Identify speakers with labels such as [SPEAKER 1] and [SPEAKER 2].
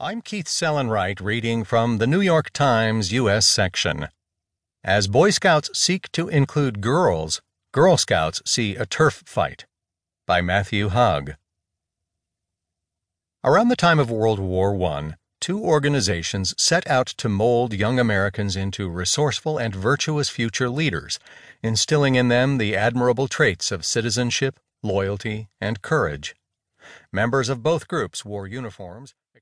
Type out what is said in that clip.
[SPEAKER 1] I'm Keith Sellon-Wright reading from the New York Times U.S. section. As Boy Scouts seek to include girls, Girl Scouts see a turf fight. By Matthew Haag. Around the time of World War I, two organizations set out to mold young Americans into resourceful and virtuous future leaders, instilling in them the admirable traits of citizenship, loyalty, and courage. Members of both groups wore uniforms